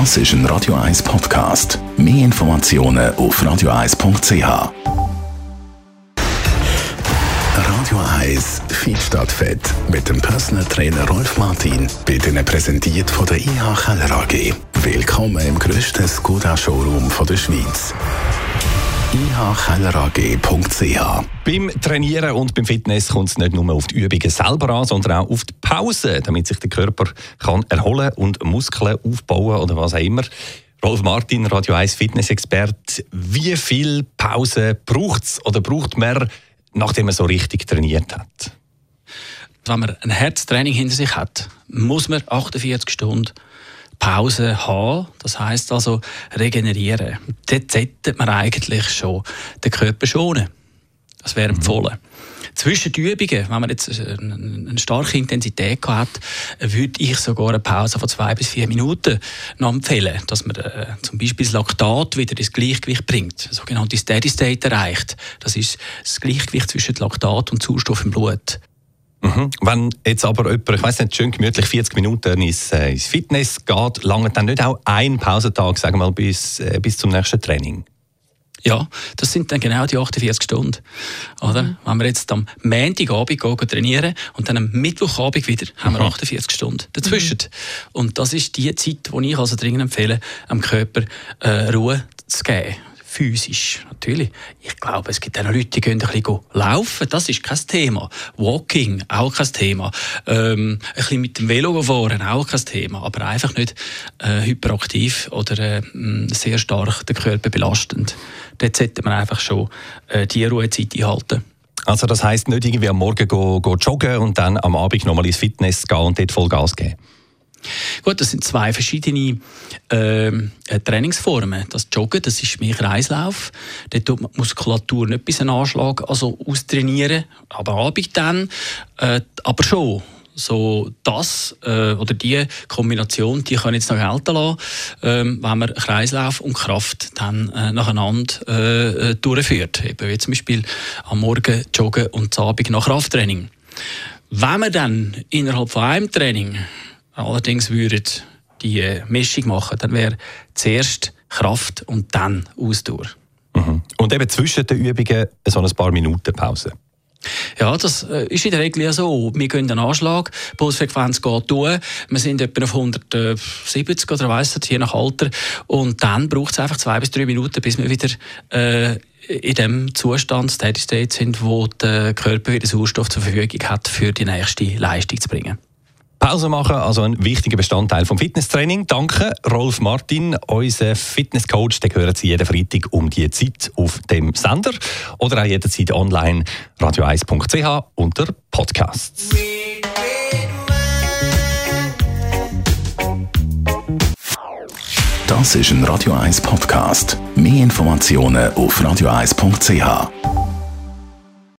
Das ist ein Radio 1 Podcast. Mehr Informationen auf radio1.ch. Radio 1 Fit statt Fett mit dem Personal Trainer Rolf Martin wird Ihnen präsentiert von der IH Keller AG. Willkommen im grössten Skoda-Showroom der Schweiz ihkellerag.ch. Beim Trainieren und beim Fitness kommt es nicht nur auf die Übungen selber an, sondern auch auf die Pause, damit sich der Körper kann erholen und Muskeln aufbauen oder was auch immer. Rolf Martin, Radio 1 Fitness-Experte. Wie viel Pause braucht es oder braucht man, nachdem man so richtig trainiert hat? Wenn man ein Herztraining hinter sich hat, muss man 48 Stunden Pause haben. Das heißt also regenerieren. Dort sollte man eigentlich schon den Körper schonen. Das wäre empfohlen. Mhm. Zwischen den Übungen, wenn man jetzt eine starke Intensität hat, würde ich sogar eine Pause von zwei bis vier Minuten noch empfehlen, dass man äh, zum Beispiel das Laktat wieder ins Gleichgewicht bringt, das sogenannte Steady State erreicht. Das ist das Gleichgewicht zwischen Laktat und Sauerstoff im Blut. Mhm. Wenn jetzt aber jemand, ich weiß nicht, schön gemütlich 40 Minuten ins, äh, ins Fitness geht, lange dann nicht auch ein Pausentag, sagen wir mal, bis, äh, bis zum nächsten Training? Ja, das sind dann genau die 48 Stunden. Oder? Mhm. Wenn wir jetzt am Montagabend gehen, trainieren und dann am Mittwochabend wieder, haben wir 48 mhm. Stunden dazwischen. Mhm. Und das ist die Zeit, die ich also dringend empfehle, am Körper äh, Ruhe zu geben physisch. Natürlich. Ich glaube, es gibt auch Leute, die gehen ein bisschen laufen. Das ist kein Thema. Walking, auch kein Thema. Ähm, ein bisschen mit dem Velo fahren, auch kein Thema. Aber einfach nicht äh, hyperaktiv oder äh, sehr stark den Körper belastend. Dort sollte man einfach schon äh, die Ruhezeit einhalten. Also das heisst nicht irgendwie am Morgen go, go joggen und dann am Abend nochmal ins Fitness gehen und dort voll Gas geben? Gut, das sind zwei verschiedene ähm, äh, Trainingsformen. Das Joggen, das ist mehr Kreislauf. Dort tut man Muskulatur nicht bis einen Anschlag also austrainieren, aber Abend dann. Äh, aber schon so das äh, oder die Kombination, die kann jetzt noch gelten lassen, ähm, wenn man Kreislauf und Kraft dann äh, nacheinander äh, äh durchführt. Eben wie zum Beispiel am Morgen joggen und am Abend nach Krafttraining. Wenn man dann innerhalb von einem Training allerdings würden die äh, Mischung machen, dann wäre zuerst Kraft und dann Ausdauer. Mhm. Und eben zwischen den Übungen so ein paar Minuten Pause. Ja, das äh, ist in der Regel ja so. Wir gehen den Anschlag, die Pulsfrequenz geht durch, wir sind etwa auf 170 oder weiss je nach Alter. Und dann braucht es einfach zwei bis drei Minuten, bis wir wieder äh, in dem Zustand, Steady State sind, wo der Körper wieder Sauerstoff zur Verfügung hat, für die nächste Leistung zu bringen. Pause machen, also ein wichtiger Bestandteil vom Fitnesstraining. Danke, Rolf Martin, unser Fitnesscoach. Den hören Sie jeden Freitag um die Zeit auf dem Sender oder auch jederzeit online radio1.ch unter Podcasts. Das ist ein Radio 1 Podcast. Mehr Informationen auf radio1.ch.